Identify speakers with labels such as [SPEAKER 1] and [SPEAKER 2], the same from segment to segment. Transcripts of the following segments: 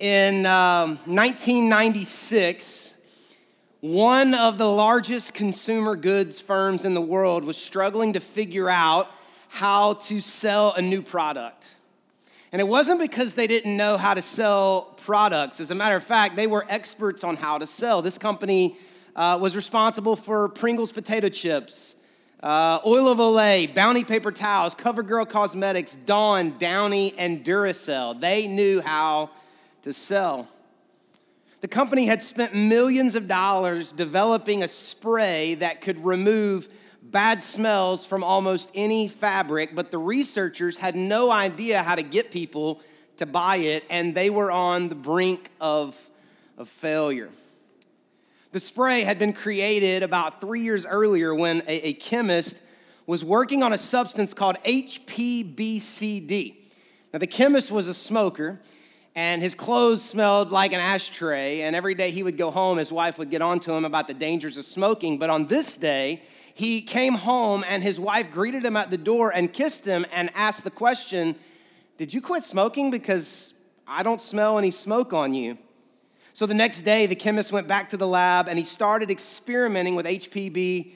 [SPEAKER 1] In um, 1996, one of the largest consumer goods firms in the world was struggling to figure out how to sell a new product. And it wasn't because they didn't know how to sell products. As a matter of fact, they were experts on how to sell. This company uh, was responsible for Pringles potato chips, uh, Oil of Olay, Bounty paper towels, CoverGirl Cosmetics, Dawn, Downy, and Duracell. They knew how to sell. The company had spent millions of dollars developing a spray that could remove bad smells from almost any fabric, but the researchers had no idea how to get people to buy it, and they were on the brink of, of failure. The spray had been created about three years earlier when a, a chemist was working on a substance called HPBCD. Now, the chemist was a smoker, and his clothes smelled like an ashtray. And every day he would go home, his wife would get on to him about the dangers of smoking. But on this day, he came home, and his wife greeted him at the door and kissed him and asked the question Did you quit smoking? Because I don't smell any smoke on you. So the next day, the chemist went back to the lab and he started experimenting with HPBCD.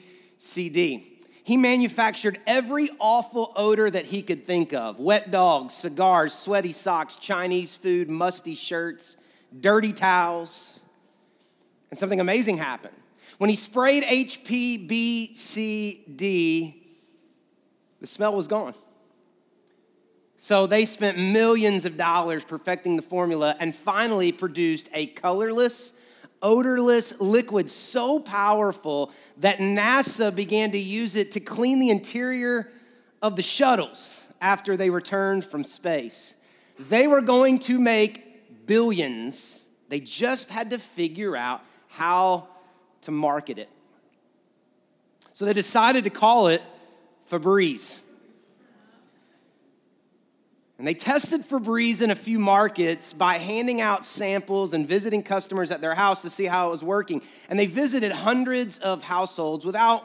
[SPEAKER 1] He manufactured every awful odor that he could think of wet dogs, cigars, sweaty socks, Chinese food, musty shirts, dirty towels. And something amazing happened. When he sprayed HPBCD, the smell was gone. So they spent millions of dollars perfecting the formula and finally produced a colorless, odorless liquid so powerful that NASA began to use it to clean the interior of the shuttles after they returned from space. They were going to make billions. They just had to figure out how to market it. So they decided to call it Febreze. And they tested Febreze in a few markets by handing out samples and visiting customers at their house to see how it was working. And they visited hundreds of households without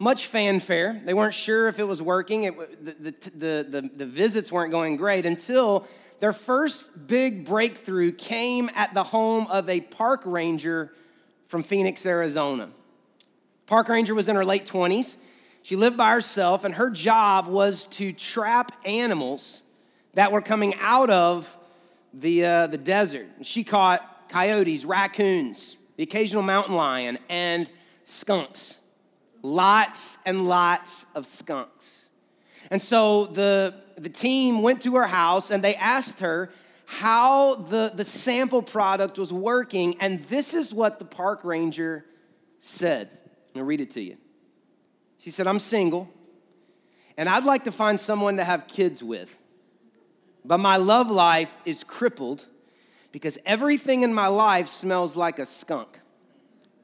[SPEAKER 1] much fanfare. They weren't sure if it was working. It, the, the, the, the, visits weren't going great until their first big breakthrough came at the home of a park ranger from Phoenix, Arizona. Park ranger was in her late 20s. She lived by herself, and her job was to trap animals that were coming out of the, uh, the desert. She caught coyotes, raccoons, the occasional mountain lion, and skunks. Lots and lots of skunks. And so the, the team went to her house and they asked her how the, the sample product was working. And this is what the park ranger said. I'm gonna read it to you. She said, I'm single, and I'd like to find someone to have kids with. But my love life is crippled because everything in my life smells like a skunk.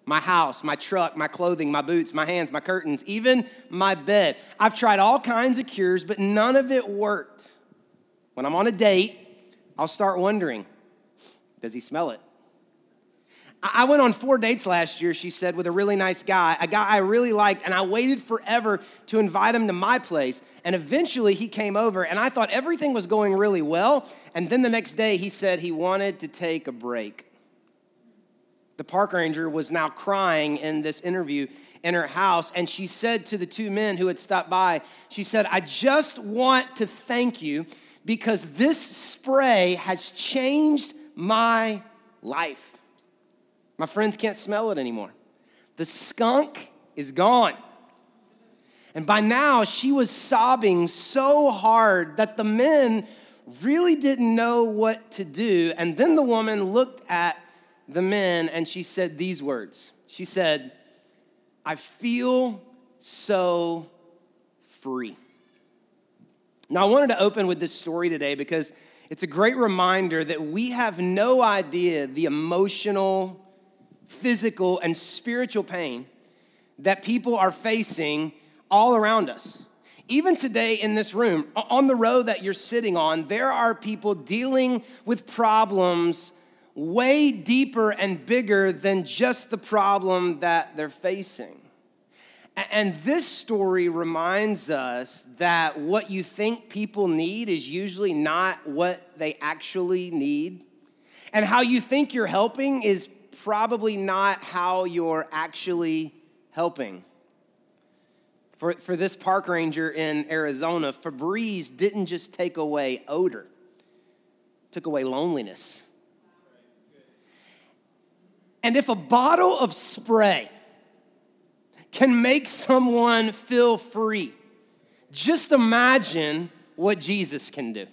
[SPEAKER 1] My house, my truck, my clothing, my boots, my hands, my curtains, even my bed. I've tried all kinds of cures, but none of it worked. When I'm on a date, I'll start wondering does he smell it? I went on four dates last year, she said, with a really nice guy, a guy I really liked, and I waited forever to invite him to my place. And eventually he came over, and I thought everything was going really well. And then the next day he said he wanted to take a break. The park ranger was now crying in this interview in her house, and she said to the two men who had stopped by, She said, I just want to thank you because this spray has changed my life. My friends can't smell it anymore. The skunk is gone. And by now, she was sobbing so hard that the men really didn't know what to do. And then the woman looked at the men and she said these words She said, I feel so free. Now, I wanted to open with this story today because it's a great reminder that we have no idea the emotional, physical, and spiritual pain that people are facing all around us. Even today in this room, on the road that you're sitting on, there are people dealing with problems way deeper and bigger than just the problem that they're facing. And this story reminds us that what you think people need is usually not what they actually need. And how you think you're helping is probably not how you're actually helping. For, for this park ranger in Arizona, Febreze didn't just take away odor, took away loneliness. And if a bottle of spray can make someone feel free, just imagine what Jesus can do,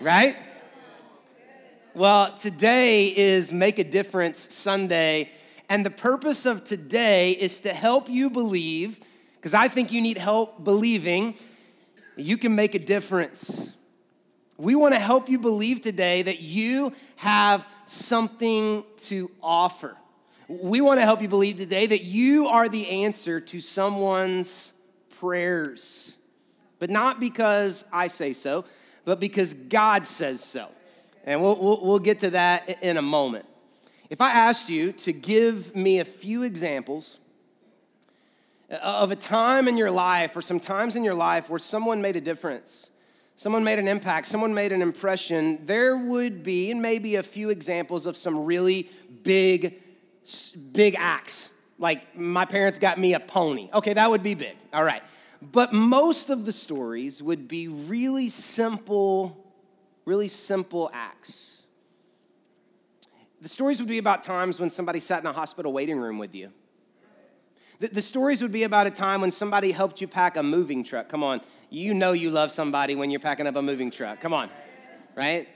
[SPEAKER 1] right? Well, today is Make a Difference Sunday, and the purpose of today is to help you believe, because I think you need help believing you can make a difference. We want to help you believe today that you have something to offer. We want to help you believe today that you are the answer to someone's prayers. But not because I say so, but because God says so. And we'll, we'll, we'll get to that in a moment. If I asked you to give me a few examples uh, of a time in your life or some times in your life where someone made a difference, someone made an impact, someone made an impression, there would be, and maybe a few examples of some really big, big acts. Like my parents got me a pony. Okay, that would be big. All right. But most of the stories would be really simple, really simple acts. The stories would be about times when somebody sat in a hospital waiting room with you the, the stories would be about a time when somebody helped you pack a moving truck. Come on, you know you love somebody when you're packing up a moving truck. Come on, right?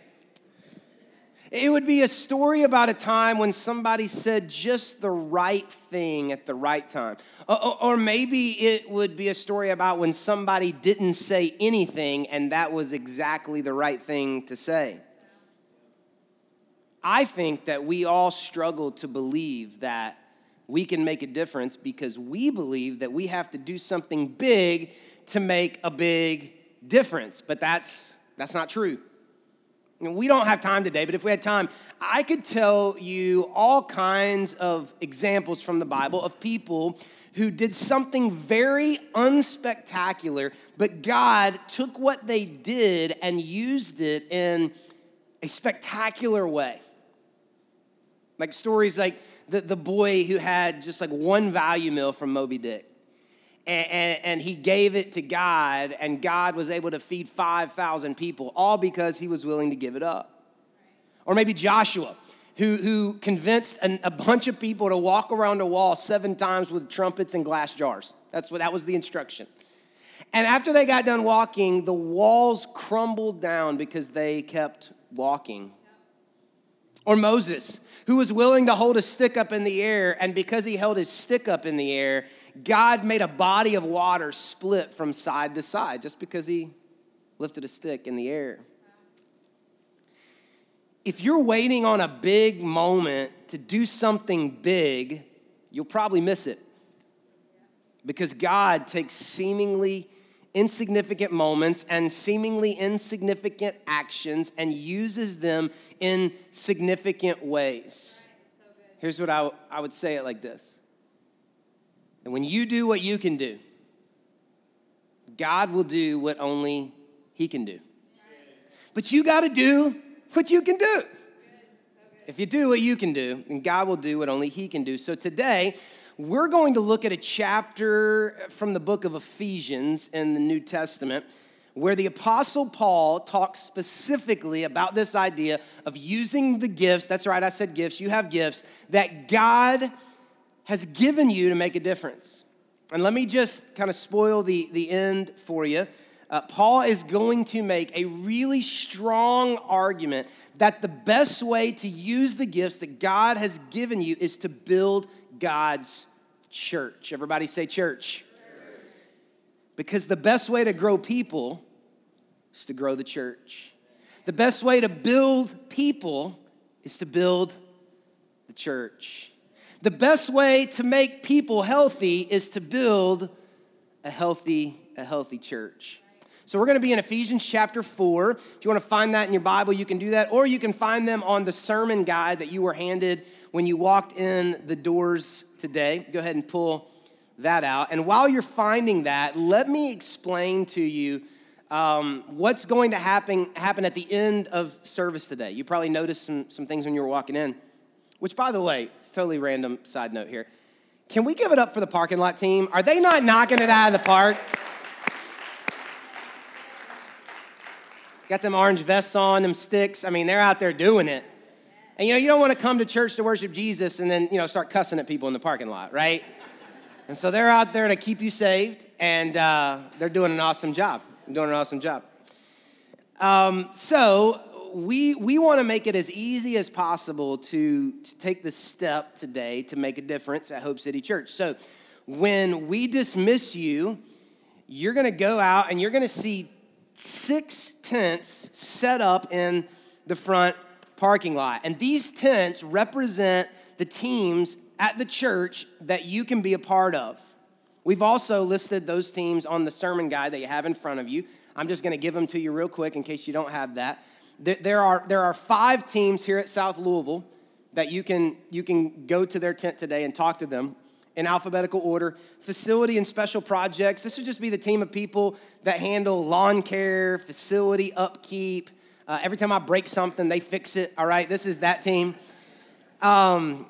[SPEAKER 1] It would be a story about a time when somebody said just the right thing at the right time. Uh, uh, or, maybe it would be a story about when somebody didn't say anything and that was exactly the right thing to say. I think that we all struggle to believe that we can make a difference because we believe that we have to do something big to make a big difference. But that's, that's not true. We don't have time today, but if we had time, I could tell you all kinds of examples from the Bible of people who did something very unspectacular, but God took what they did and used it in a spectacular way. Like stories like the, the boy who had just like one value meal from Moby Dick. And, and, and, he gave it to God, and God was able to feed 5,000 people, all because he was willing to give it up. Or maybe Joshua, who, who convinced an, a bunch of people to walk around a wall seven times with trumpets and glass jars. That's what, that was the instruction. And after they got done walking, the walls crumbled down because they kept walking. Or Moses, who was willing to hold a stick up in the air, and because he held his stick up in the air, God made a body of water split from side to side just because he lifted a stick in the air. If you're waiting on a big moment to do something big, you'll probably miss it. Because God takes seemingly insignificant moments and seemingly insignificant actions and uses them in significant ways. Here's what I, w- I would say it like this. And when you do what you can do, God will do what only He can do. But you got to do what you can do. If you do what you can do, then God will do what only He can do. So today, we're going to look at a chapter from the book of Ephesians in the New Testament where the Apostle Paul talks specifically about this idea of using the gifts. That's right, I said gifts. You have gifts that God has given you to make a difference. And let me just kind of spoil the, the end for you. Uh, Paul is going to make a really strong argument that the best way to use the gifts that God has given you is to build God's church. Everybody say church. Because the best way to grow people is to grow the church. The best way to build people is to build the church. The best way to make people healthy is to build a healthy a healthy church. So we're going to be in Ephesians chapter 4. If you want to find that in your Bible, you can do that or you can find them on the sermon guide that you were handed when you walked in the doors today. Go ahead and pull that out. And while you're finding that, let me explain to you um, what's going to happen, happen at the end of service today. You probably noticed some, some things when you were walking in, which, by the way, totally random side note here. Can we give it up for the parking lot team? Are they not knocking it out of the park? Got them orange vests on, them sticks. I mean, they're out there doing it. And you know, you don't want to come to church to worship Jesus and then, you know, start cussing at people in the parking lot, right? And so they're out there to keep you saved, and uh, they're doing an awesome job. Doing an awesome job. Um, so we we want to make it as easy as possible to, to take the step today to make a difference at Hope City Church. So when we dismiss you, you're going to go out and you're going to see six tents set up in the front parking lot. And these tents represent the teams at the church that you can be a part of. We've also listed those teams on the sermon guide that you have in front of you. I'm just going to give them to you real quick in case you don't have that. There are, there are five teams here at South Louisville that you can, you can go to their tent today and talk to them in alphabetical order. Facility and special projects. This would just be the team of people that handle lawn care, facility upkeep, uh, every time I break something, they fix it. All right, this is that team. Um,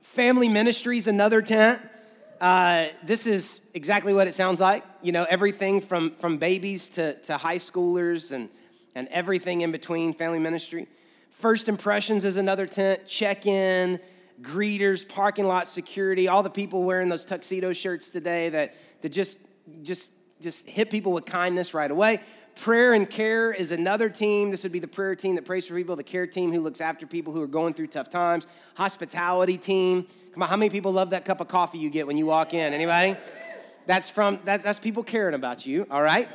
[SPEAKER 1] family ministries, another tent. Uh, this is exactly what it sounds like. You know, everything from, from babies to, to high schoolers and, and everything in between, family ministry. First impressions is another tent. Check in, greeters, parking lot security, all the people wearing those tuxedo shirts today that, that just, just, just hit people with kindness right away. Prayer and care is another team. This would be the prayer team that prays for people, the care team who looks after people who are going through tough times, hospitality team. Come on, how many people love that cup of coffee you get when you walk in? Anybody? That's from that's, that's people caring about you, all right?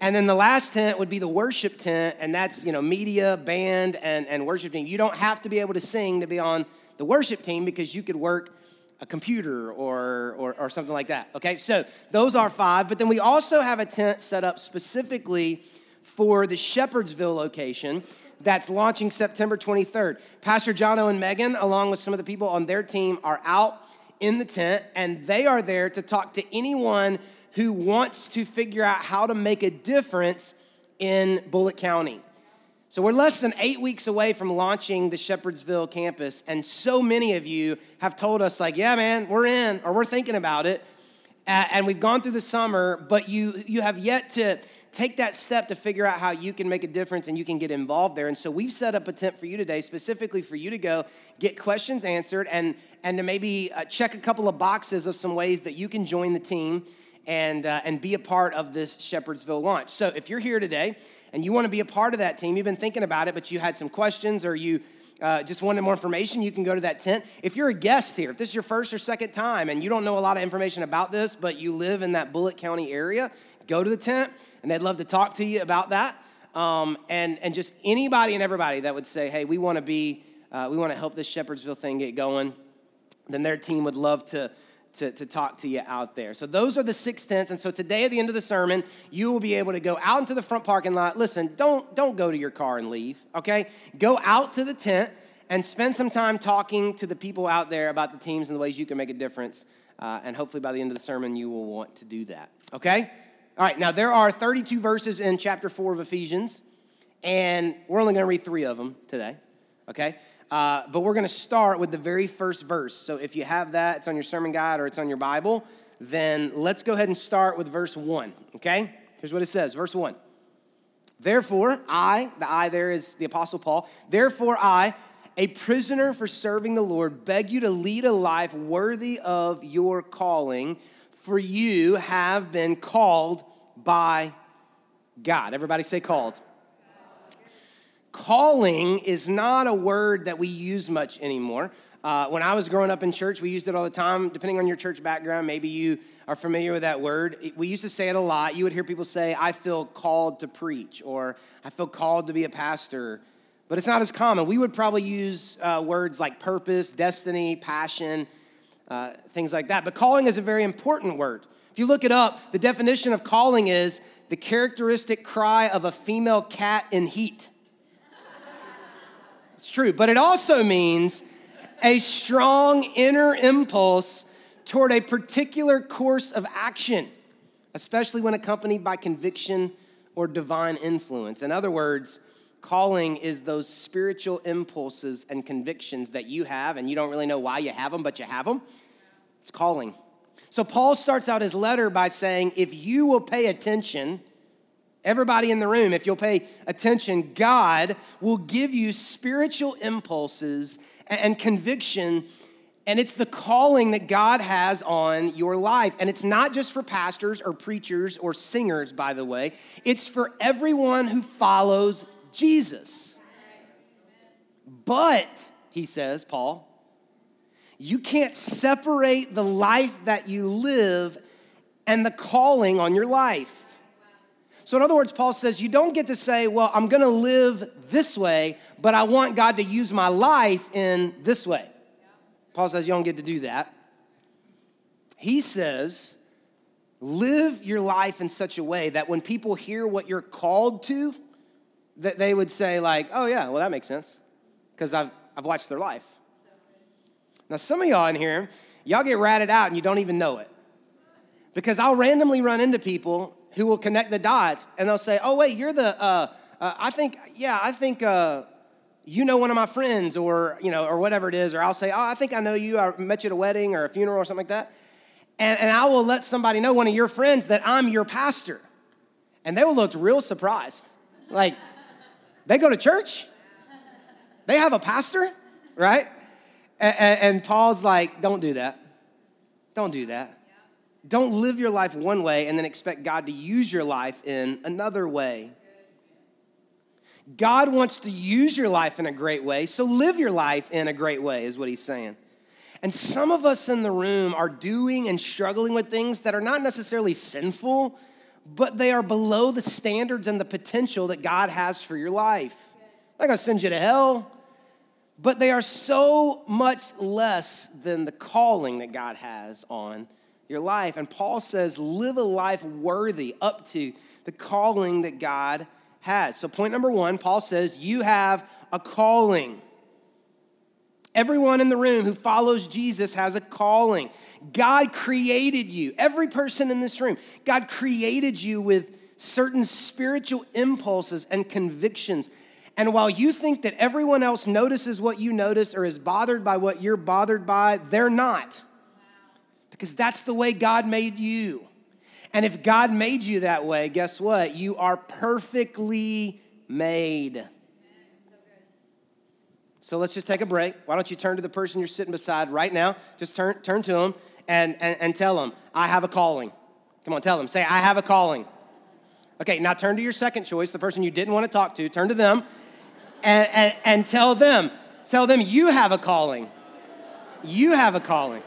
[SPEAKER 1] And then the last tent would be the worship tent, and that's you know media, band, and, and worship team. You don't have to be able to sing to be on the worship team because you could work a computer or, or, or, something like that. Okay, so those are five. But then we also have a tent set up specifically for the Shepherdsville location that's launching September 23rd. Pastor Jono and Megan, along with some of the people on their team, are out in the tent and they are there to talk to anyone who wants to figure out how to make a difference in Bullitt County. So we're less than eight weeks away from launching the Shepherdsville campus, and so many of you have told us, like, yeah, man, we're in, or we're thinking about it. And we've gone through the summer, but you you have yet to take that step to figure out how you can make a difference and you can get involved there. And so we've set up a tent for you today, specifically for you to go get questions answered and and to maybe uh, check a couple of boxes of some ways that you can join the team and uh, and be a part of this Shepherdsville launch. So if you're here today and you want to be a part of that team, you've been thinking about it, but you had some questions or you uh, just wanted more information, you can go to that tent. If you're a guest here, if this is your first or second time and you don't know a lot of information about this, but you live in that Bullitt County area, go to the tent and they'd love to talk to you about that. Um, and, and just anybody and everybody that would say, hey, we want to be, uh, we want to help this Shepherdsville thing get going, then their team would love to to, to talk to you out there. So those are the six tents. And so today at the end of the sermon, you will be able to go out into the front parking lot. Listen, don't, don't go to your car and leave, okay? Go out to the tent and spend some time talking to the people out there about the teams and the ways you can make a difference. Uh, and hopefully by the end of the sermon, you will want to do that, okay? All right, now there are 32 verses in chapter 4 of Ephesians, and we're only to read three of them today, okay? Uh, but we're going to start with the very first verse. So if you have that, it's on your sermon guide or it's on your Bible, then let's go ahead and start with verse 1, okay? Here's what it says Verse 1. Therefore, I, the I there is the Apostle Paul, therefore I, a prisoner for serving the Lord, beg you to lead a life worthy of your calling, for you have been called by God. Everybody say called. Calling is not a word that we use much anymore. Uh, when I was growing up in church, we used it all the time. Depending on your church background, maybe you are familiar with that word. We used to say it a lot. You would hear people say, I feel called to preach, or I feel called to be a pastor. But it's not as common. We would probably use uh, words like purpose, destiny, passion, uh, things like that. But calling is a very important word. If you look it up, the definition of calling is the characteristic cry of a female cat in heat. True. But it also means a strong inner impulse toward a particular course of action, especially when accompanied by conviction or divine influence. In other words, calling is those spiritual impulses and convictions that you have, and you don't really know why you have them, but you have them. It's calling. So Paul starts out his letter by saying, if you will pay attention, everybody in the room, if you'll pay attention, God will give you spiritual impulses and conviction. And it's the calling that God has on your life. And it's not just for pastors or preachers or singers, by the way, it's for everyone who follows Jesus. But, he says, Paul, you can't separate the life that you live and the calling on your life. So, in other words, Paul says, you don't get to say, well, I'm gonna live this way, but I want God to use my life in this way. Paul says, you don't get to do that. He says, live your life in such a way that when people hear what you're called to, that they would say, like, oh, yeah, well, that makes sense, because I've, I've watched their life. Now, some of y'all in here, y'all get ratted out and you don't even know it. Because I'll randomly run into people who will connect the dots and they'll say, oh, wait, you're the, uh, uh, I think, yeah, I think uh, you know one of my friends or, you know, or whatever it is. Or I'll say, oh, I think I know you. I met you at a wedding or a funeral or something like that. And, and I will let somebody know, one of your friends, that I'm your pastor. And they will look real surprised. Like, they go to church? They have a pastor, right? And, and, Paul's like, don't do that. Don't do that. Don't live your life one way and then expect God to use your life in another way. God wants to use your life in a great way, so live your life in a great way, is what he's saying. And some of us in the room are doing and struggling with things that are not necessarily sinful, but they are below the standards and the potential that God has for your life. I'm not gonna send you to hell, but they are so much less than the calling that God has on your life. And Paul says, live a life worthy up to the calling that God has. So, point number one, Paul says, you have a calling. Everyone in the room who follows Jesus has a calling. God created you, every person in this room, God created you with certain spiritual impulses and convictions. And while you think that everyone else notices what you notice or is bothered by what you're bothered by, they're not. Because that's the way God made you. And if God made you that way, guess what? You are perfectly made. So let's just take a break. Why don't you turn to the person you're sitting beside right now? Just turn, turn to them and, and, and tell them, I have a calling. Come on, tell them. Say, I have a calling. Okay, now turn to your second choice, the person you didn't want to talk to. Turn to them and, and, and tell them, tell them you have a calling. You have a calling.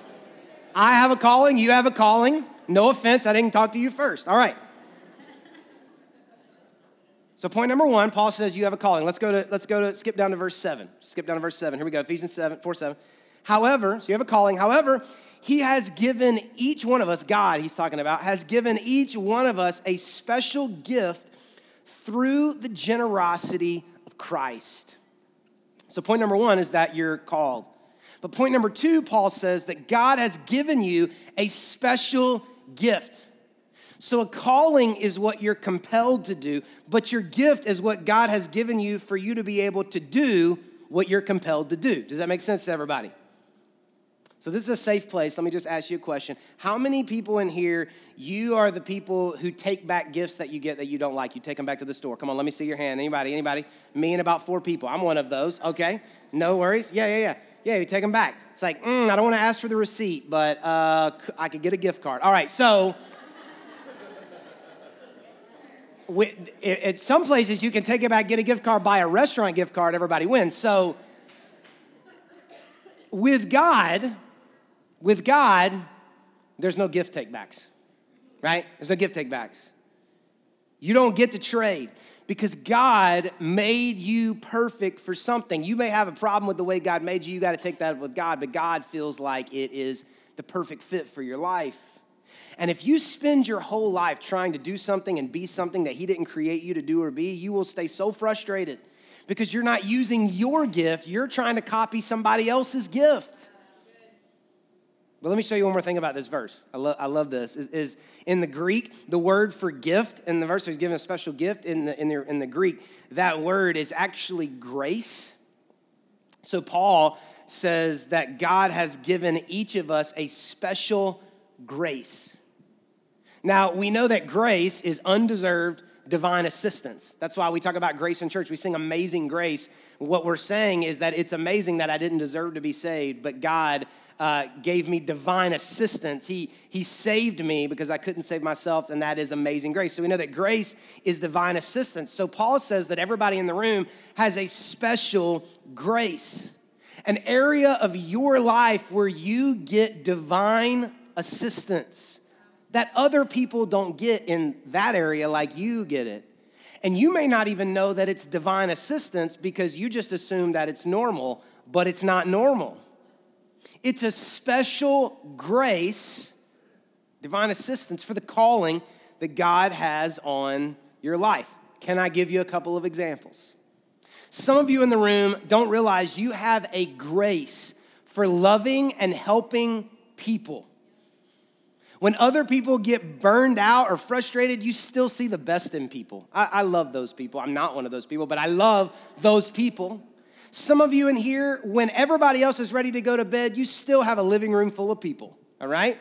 [SPEAKER 1] I have a calling, you have a calling. No offense, I didn't talk to you first. All right. So point number one, Paul says you have a calling. Let's go to let's go to skip down to verse seven. Skip down to verse seven. Here we go. Ephesians 7, 4, 7. However, so you have a calling. However, he has given each one of us, God, he's talking about, has given each one of us a special gift through the generosity of Christ. So point number one is that you're called. But point number two, Paul says that God has given you a special gift. So, a calling is what you're compelled to do, but your gift is what God has given you for you to be able to do what you're compelled to do. Does that make sense to everybody? So, this is a safe place. Let me just ask you a question. How many people in here, you are the people who take back gifts that you get that you don't like? You take them back to the store. Come on, let me see your hand. Anybody? Anybody? Me and about four people. I'm one of those. Okay. No worries. Yeah, yeah, yeah. Yeah, you take them back. It's like, mm, I don't want to ask for the receipt, but uh, I could get a gift card. All right, so. at some places you can take it back, get a gift card, buy a restaurant gift card, everybody wins. So, with God, with God, there's no gift takebacks, right? There's no gift takebacks. You don't get to trade because God made you perfect for something. You may have a problem with the way God made you, you got to take that with God, but God feels like it is the perfect fit for your life. And if you spend your whole life trying to do something and be something that He didn't create you to do or be, you will stay so frustrated because you're not using your gift, you're trying to copy somebody else's gift. But let me show you one more thing about this verse. I, lo- I love this. Is, is, in the Greek, the word for gift in the verse, he's given a special gift in the, in, the, in the Greek. That word is actually grace. So Paul says that God has given each of us a special grace. Now, we know that grace is undeserved divine assistance. That's why we talk about grace in church. We sing Amazing Grace. What we're saying is that it's amazing that I didn't deserve to be saved, but God uh, gave me divine assistance. He, he saved me because I couldn't save myself, and that is amazing grace. So we know that grace is divine assistance. So Paul says that everybody in the room has a special grace, an area of your life where you get divine assistance that other people don't get in that area like you get it. And you may not even know that it's divine assistance because you just assume that it's normal, but it's not normal. It's a special grace, divine assistance for the calling that God has on your life. Can I give you a couple of examples? Some of you in the room don't realize you have a grace for loving and helping people. When other people get burned out or frustrated, you still see the best in people. I, I, love those people. I'm not one of those people, but I love those people. Some of you in here, when everybody else is ready to go to bed, you still have a living room full of people, all right?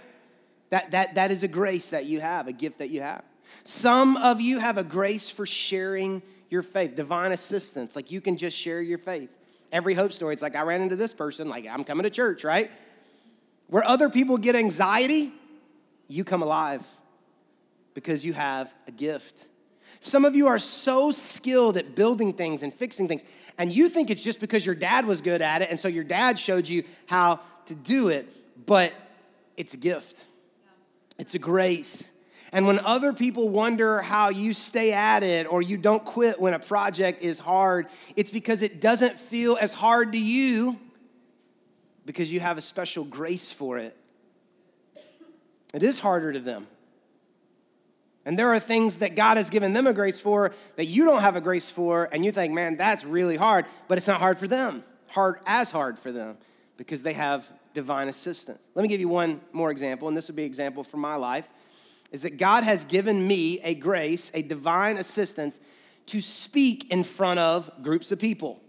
[SPEAKER 1] That, that, that is a grace that you have, a gift that you have. Some of you have a grace for sharing your faith, divine assistance. Like you can just share your faith. Every hope story, it's like I ran into this person, like I'm coming to church, right? Where other people get anxiety, you come alive because you have a gift. Some of you are so skilled at building things and fixing things, and you think it's just because your dad was good at it, and so your dad showed you how to do it, but it's a gift, it's a grace. And when other people wonder how you stay at it or you don't quit when a project is hard, it's because it doesn't feel as hard to you because you have a special grace for it. It is harder to them. And there are things that God has given them a grace for that you don't have a grace for, and you think, man, that's really hard, but it's not hard for them. Hard as hard for them because they have divine assistance. Let me give you one more example, and this would be an example from my life, is that God has given me a grace, a divine assistance to speak in front of groups of people.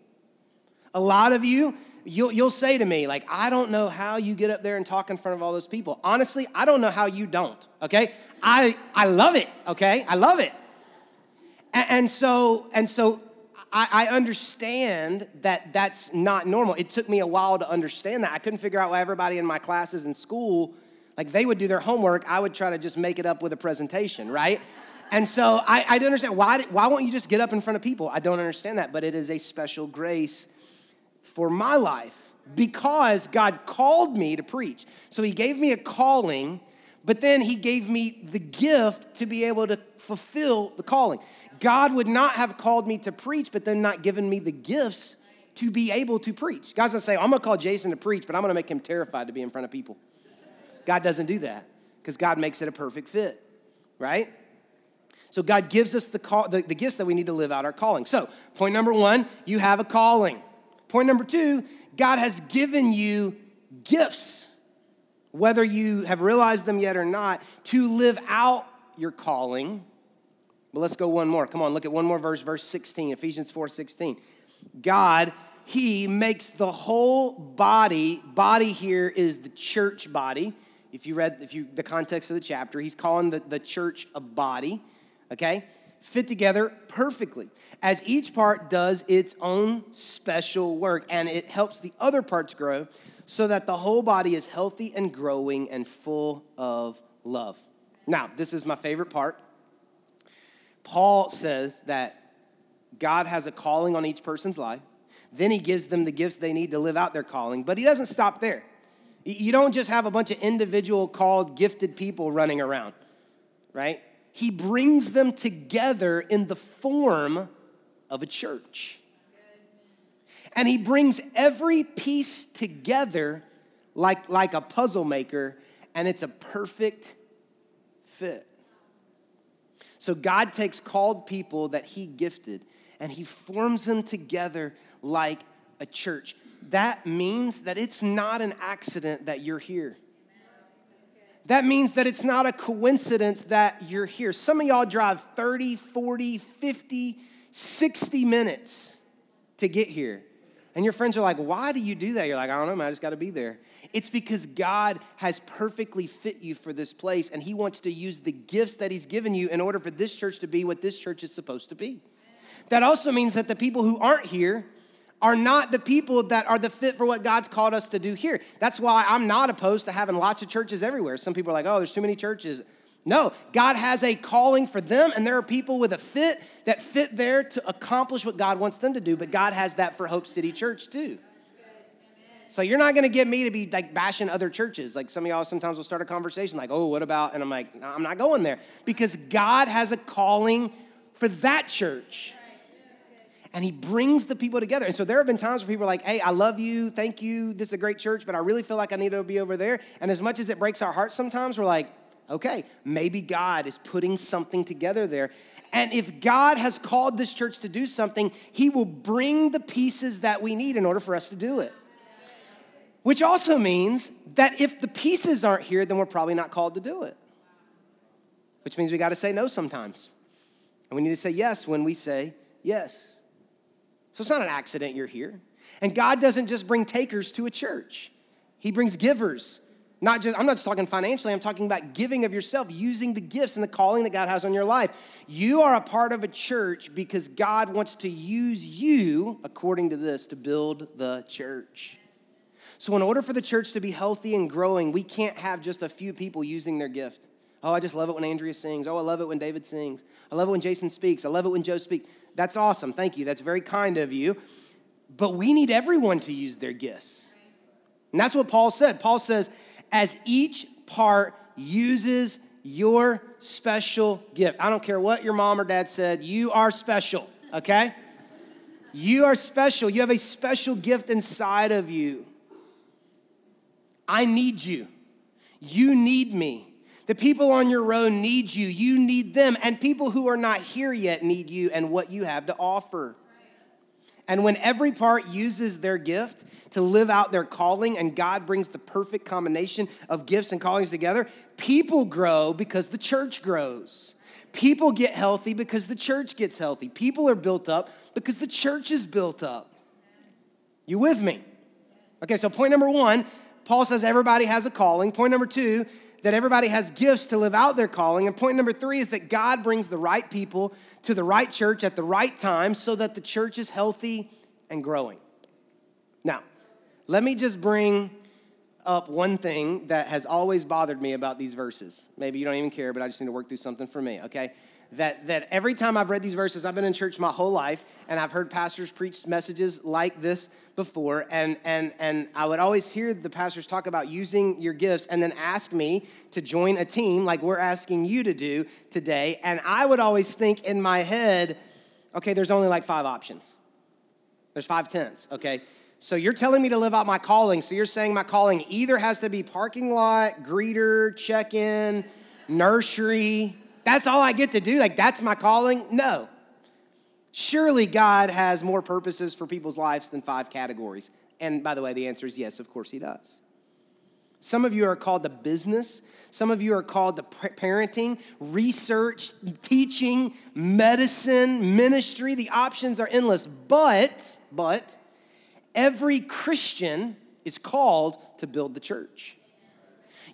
[SPEAKER 1] A lot of you, you'll, you'll say to me, like, I don't know how you get up there and talk in front of all those people. Honestly, I don't know how you don't, okay? I, I love it, okay? I love it. And, and so, and so I, I understand that that's not normal. It took me a while to understand that. I couldn't figure out why everybody in my classes in school, like they would do their homework, I would try to just make it up with a presentation, right? And so I, I don't understand why, why won't you just get up in front of people? I don't understand that, but it is a special grace for my life because God called me to preach. So He gave me a calling, but then He gave me the gift to be able to fulfill the calling. God would not have called me to preach, but then not given me the gifts to be able to preach. God's gonna say, I'm gonna call Jason to preach, but I'm gonna make him terrified to be in front of people. God doesn't do that because God makes it a perfect fit, right? So God gives us the, call, the, the gifts that we need to live out our calling. So, point number one, you have a calling. Point number two, God has given you gifts, whether you have realized them yet or not, to live out your calling. But let's go one more. Come on, look at one more verse, verse 16, Ephesians 4 16. God, He makes the whole body, body here is the church body. If you read if you the context of the chapter, he's calling the, the church a body, okay? Fit together perfectly as each part does its own special work and it helps the other parts grow so that the whole body is healthy and growing and full of love. Now, this is my favorite part. Paul says that God has a calling on each person's life. Then he gives them the gifts they need to live out their calling, but he doesn't stop there. You don't just have a bunch of individual called gifted people running around, right? He brings them together in the form of a church. And he brings every piece together like, like a puzzle maker, and it's a perfect fit. So God takes called people that he gifted and he forms them together like a church. That means that it's not an accident that you're here. That means that it's not a coincidence that you're here. Some of y'all drive 30, 40, 50, 60 minutes to get here. And your friends are like, why do you do that? You're like, I don't know, man, I just gotta be there. It's because God has perfectly fit you for this place, and He wants to use the gifts that He's given you in order for this church to be what this church is supposed to be. That also means that the people who aren't here are not the people that are the fit for what God's called us to do here. That's why I'm not opposed to having lots of churches everywhere. Some people are like, oh, there's too many churches. No, God has a calling for them, and there are people with a fit that fit there to accomplish what God wants them to do, but God has that for Hope City Church too. So you're not to get me to be like bashing other churches. Like some of y'all sometimes will start a conversation like, "Oh, what about?" And I'm like, no, "I'm not going there because God has a calling for that church." And he brings the people together. And so there have been times where people are like, hey, I love you, thank you, this is a great church, but I really feel like I need to be over there. And as much as it breaks our hearts sometimes, we're like, okay, maybe God is putting something together there. And if God has called this church to do something, he will bring the pieces that we need in order for us to do it. Which also means that if the pieces aren't here, then we're probably not called to do it. Which means we got to say no sometimes. And we need to say yes when we say yes. So it's not an accident you're here. And God doesn't just bring takers to a church, He brings givers. Not just, I'm not just talking financially, I'm talking about giving of yourself, using the gifts and the calling that God has on your life. You are a part of a church because God wants to use you, according to this, to build the church. So, in order for the church to be healthy and growing, we can't have just a few people using their gift. Oh, I just love it when Andrea sings. Oh, I love it when David sings. I love it when Jason speaks. I love it when Joe speaks. That's awesome. Thank you. That's very kind of you. But we need everyone to use their gifts. And that's what Paul said. Paul says, as each part uses your special gift. I don't care what your mom or dad said, you are special, okay? You are special. You have a special gift inside of you. I need you. You need me. The people on your road need you. You need them. And people who are not here yet need you and what you have to offer. And when every part uses their gift to live out their calling, and God brings the perfect combination of gifts and callings together, people grow because the church grows. People get healthy because the church gets healthy. People are built up because the church is built up. You with me? Okay, so point number one Paul says everybody has a calling. Point number two, that everybody has gifts to live out their calling. And point number three is that God brings the right people to the right church at the right time so that the church is healthy and growing. Now, let me just bring up one thing that has always bothered me about these verses. Maybe you don't even care, but I just need to work through something for me, okay? that, that every time I've read these verses, I've been in church my whole life, and I've heard pastors preach messages like this before, and, and, and I would always hear the pastors talk about using your gifts and then ask me to join a team like we're asking you to do today. And I would always think in my head, okay, there's only like five options. There's five tenths, okay? So you're telling me to live out my calling. So you're saying my calling either has to be parking lot, greeter, check in, nursery, that's all I get to do? Like, that's my calling? No. Surely God has more purposes for people's lives than five categories. And by the way, the answer is yes, of course He does. Some of you are called to business. Some of you are called to parenting, research, teaching, medicine, ministry. The options are endless. But, but, every Christian is called to build the church.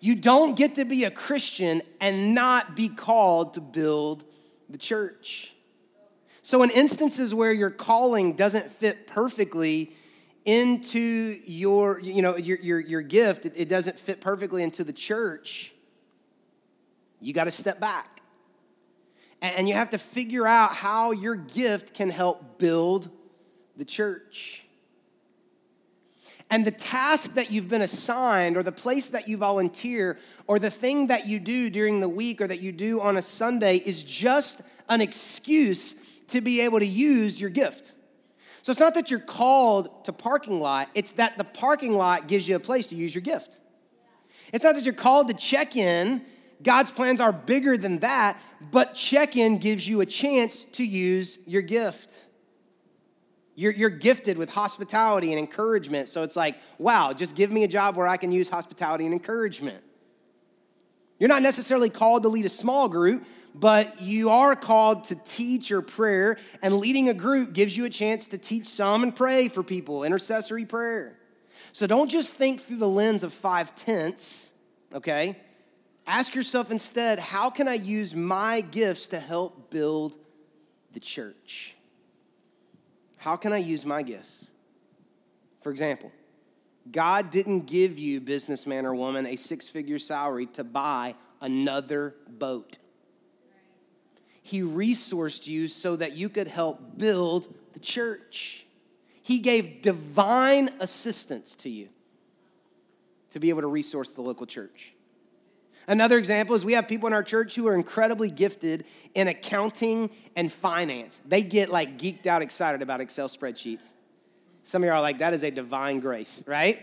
[SPEAKER 1] You don't get to be a Christian and not be called to build the church. So, in instances where your calling doesn't fit perfectly into your, you know, your, your, your gift, it, it doesn't fit perfectly into the church, you got to step back. And you have to figure out how your gift can help build the church. And the task that you've been assigned, or the place that you volunteer, or the thing that you do during the week or that you do on a Sunday is just an excuse to be able to use your gift. So it's not that you're called to parking lot, it's that the parking lot gives you a place to use your gift. It's not that you're called to check in. God's plans are bigger than that, but check in gives you a chance to use your gift. You're, you're gifted with hospitality and encouragement. So it's like, wow, just give me a job where I can use hospitality and encouragement. You're not necessarily called to lead a small group, but you are called to teach or prayer, and leading a group gives you a chance to teach some and pray for people, intercessory prayer. So don't just think through the lens of five tenths, okay? Ask yourself instead, how can I use my gifts to help build the church? How can I use my gifts? For example, God didn't give you, businessman or woman, a six figure salary to buy another boat. He resourced you so that you could help build the church. He gave divine assistance to you to be able to resource the local church. Another example is we have people in our church who are incredibly gifted in accounting and finance. They get like geeked out excited about Excel spreadsheets. Some of you are like, that is a divine grace, right?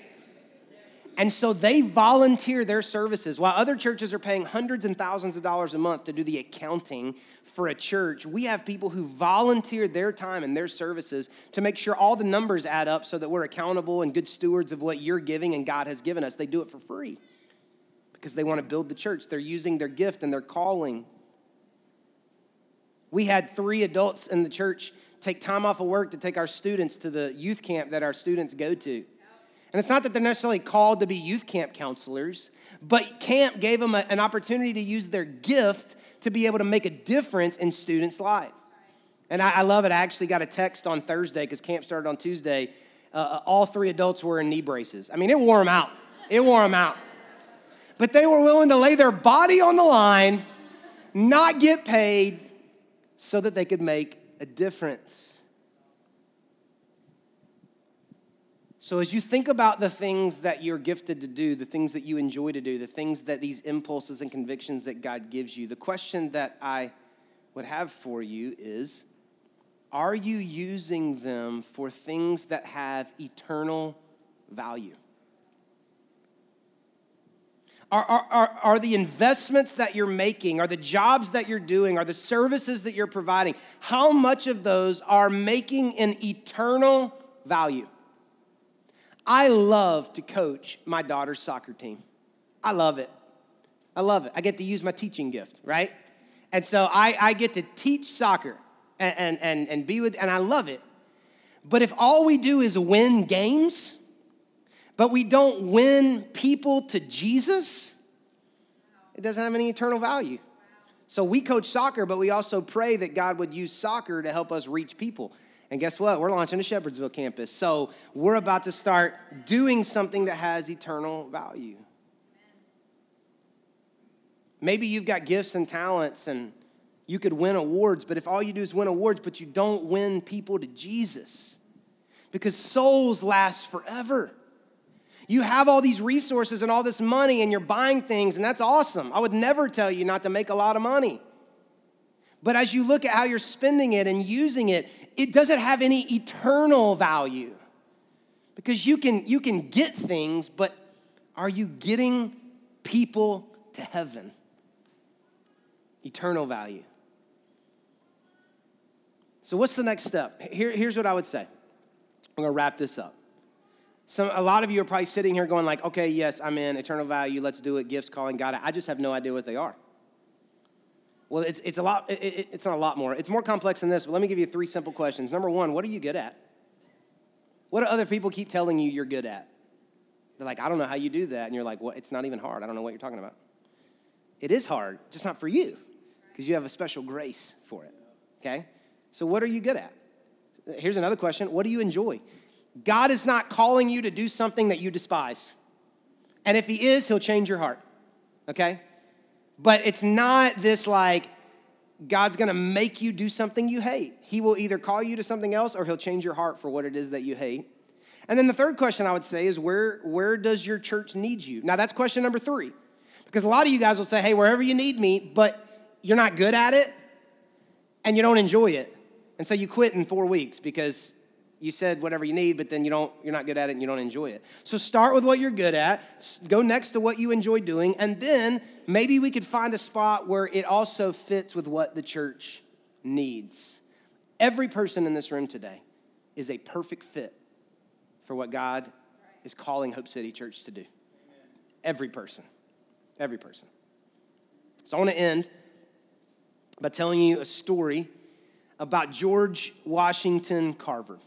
[SPEAKER 1] And so they volunteer their services while other churches are paying hundreds and thousands of dollars a month to do the accounting for a church. We have people who volunteer their time and their services to make sure all the numbers add up so that we're accountable and good stewards of what you're giving and God has given us. They do it for free because they want to build the church. They're using their gift and their calling. We had three adults in the church take time off of work to take our students to the youth camp that our students go to. And it's not that they're necessarily called to be youth camp counselors, but camp gave them a, an opportunity to use their gift to be able to make a difference in students' life. And I, I love it. I actually got a text on Thursday because camp started on Tuesday. Uh, uh, all three adults were in knee braces. I mean, it wore them out. It wore them out. But they were willing to lay their body on the line, not get paid, so that they could make a difference. So, as you think about the things that you're gifted to do, the things that you enjoy to do, the things that these impulses and convictions that God gives you, the question that I would have for you is Are you using them for things that have eternal value? Are, are, are, are, the investments that you're making, are the jobs that you're doing, are the services that you're providing, how much of those are making an eternal value? I love to coach my daughter's soccer team. I love it. I love it. I get to use my teaching gift, right? And so I, I get to teach soccer and, and, and, and be with, and I love it. But if all we do is win games, but we don't win people to Jesus, it doesn't have any eternal value. So we coach soccer, but we also pray that God would use soccer to help us reach people. And guess what? We're launching a Shepherdsville campus. So we're about to start doing something that has eternal value. Maybe you've got gifts and talents and you could win awards, but if all you do is win awards, but you don't win people to Jesus, because souls last forever. You have all these resources and all this money, and you're buying things, and that's awesome. I would never tell you not to make a lot of money. But as you look at how you're spending it and using it, it doesn't have any eternal value. Because you can, you can get things, but are you getting people to heaven? Eternal value. So, what's the next step? Here, here's what I would say. I'm gonna wrap this up. Some, a lot of you are probably sitting here going like, okay, yes, I'm in eternal value. Let's do it. Gifts, calling God. I just have no idea what they are. Well, it's, it's a lot, it, it's not a lot more. It's more complex than this, but let me give you three simple questions. Number one, what are you good at? What do other people keep telling you you're good at? They're like, I don't know how you do that. And you're like, well, it's not even hard. I don't know what you're talking about. It is hard, just not for you, because you have a special grace for it. Okay? So, what are you good at? Here's another question What do you enjoy? God is not calling you to do something that you despise. And if He is, He'll change your heart. Okay? But it's not this like, God's gonna make you do something you hate. He will either call you to something else or he'll change your heart for what it is that you hate. And then the third question I would say is where, where does your church need you? Now that's question number three. Because a lot of you guys will say, hey, wherever you need me, but you're not good at it and you don't enjoy it. And so you quit in four weeks because you said whatever you need, but then you don't, you're not good at it and you don't enjoy it. So start with what you're good at, go next to what you enjoy doing, and then maybe we could find a spot where it also fits with what the church needs. Every person in this room today is a perfect fit for what God is calling Hope City Church to do. Every person. Every person. So I want to end by telling you a story about George Washington Carver.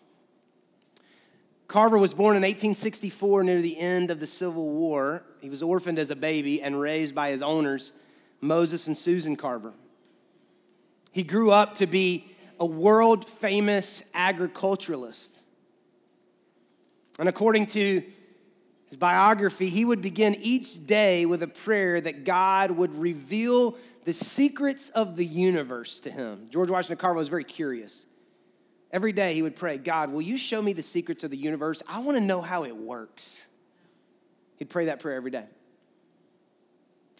[SPEAKER 1] Carver was born in 1864 near the end of the Civil War. He was orphaned as a baby and raised by his owners, Moses and Susan Carver. He grew up to be a world famous agriculturalist. And according to his biography, he would begin each day with a prayer that God would reveal the secrets of the universe to him. George Washington Carver was very curious. Every day he would pray, God, will you show me the secrets of the universe? I want to know how it works. He'd pray that prayer every day.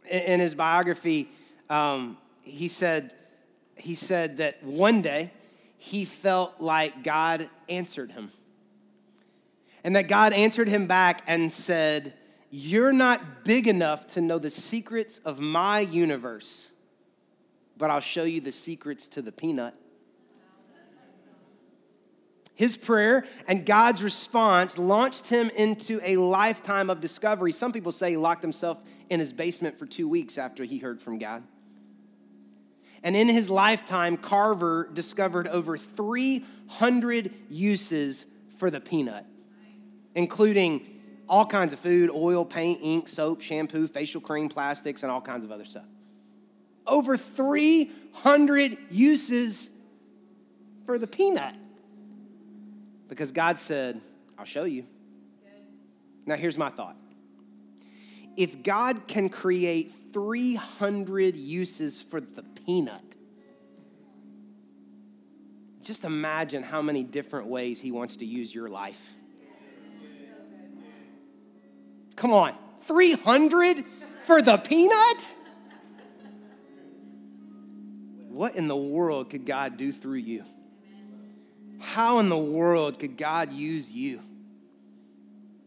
[SPEAKER 1] In his biography, um, he said, he said that one day he felt like God answered him. And that God answered him back and said, You're not big enough to know the secrets of my universe, but I'll show you the secrets to the peanut. His prayer and God's response launched him into a lifetime of discovery. Some people say he locked himself in his basement for two weeks after he heard from God. And in his lifetime, Carver discovered over 300 uses for the peanut, including all kinds of food oil, paint, ink, soap, shampoo, facial cream, plastics, and all kinds of other stuff. Over 300 uses for the peanut. Because God said, I'll show you. Now, here's my thought. If God can create 300 uses for the peanut, just imagine how many different ways He wants to use your life. Come on, 300 for the peanut? What in the world could God do through you? How in the world could God use you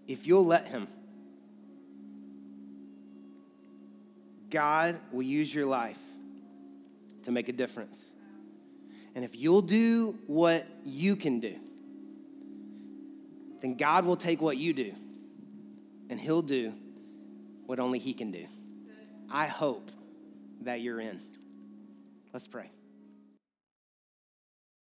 [SPEAKER 1] if you'll let Him? God will use your life to make a difference. And if you'll do what you can do, then God will take what you do and He'll do what only He can do. I hope that you're in. Let's pray.